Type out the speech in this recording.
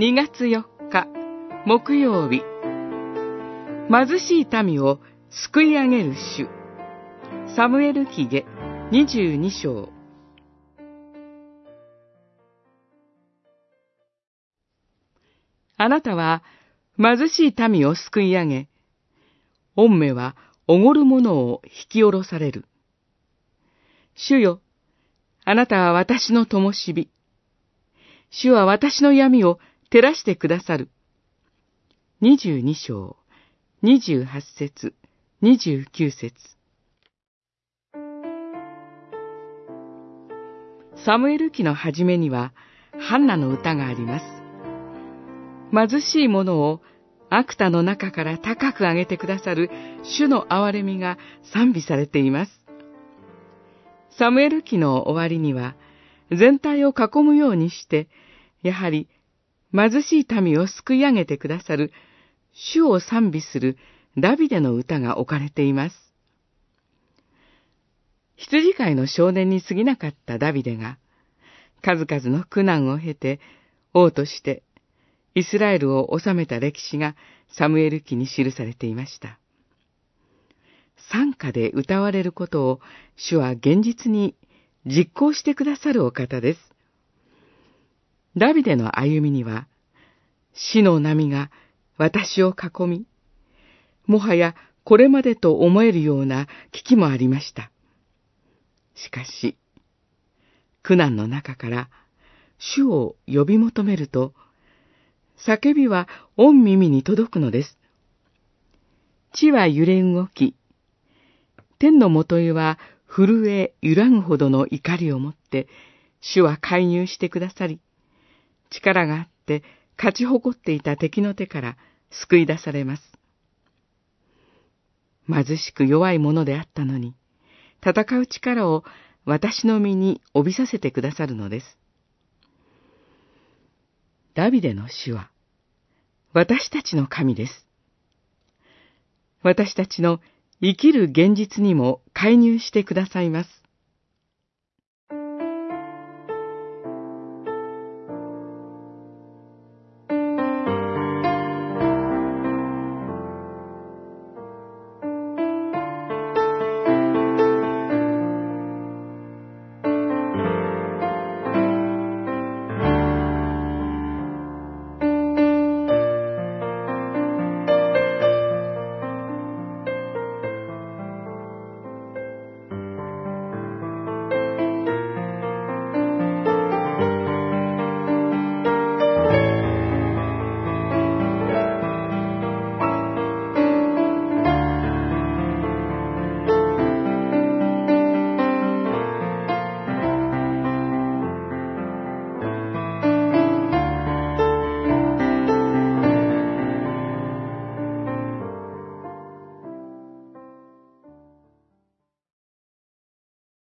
2月4日木曜日貧しい民を救い上げる主サムエル記下22章あなたは貧しい民を救い上げ、御目はおごる者を引き下ろされる。主よ、あなたは私の灯火。主は私の闇を照らしてくださる。二十二章、二十八節、二十九節。サムエル記の初めには、ハンナの歌があります。貧しい者を悪田の中から高く上げてくださる主の憐れみが賛美されています。サムエル記の終わりには、全体を囲むようにして、やはり貧しい民を救い上げてくださる主を賛美するダビデの歌が置かれています。羊飼いの少年に過ぎなかったダビデが、数々の苦難を経て王としてイスラエルを治めた歴史がサムエル記に記されていました。賛歌で歌われることを主は現実に実行してくださるお方です。ダビデの歩みには、死の波が私を囲み、もはやこれまでと思えるような危機もありました。しかし、苦難の中から主を呼び求めると、叫びは御耳に届くのです。地は揺れ動き、天のもとへは震え揺らぐほどの怒りをもって、主は介入してくださり、力があって勝ち誇っていた敵の手から救い出されます。貧しく弱いものであったのに、戦う力を私の身に帯びさせてくださるのです。ダビデの死は、私たちの神です。私たちの生きる現実にも介入してくださいます。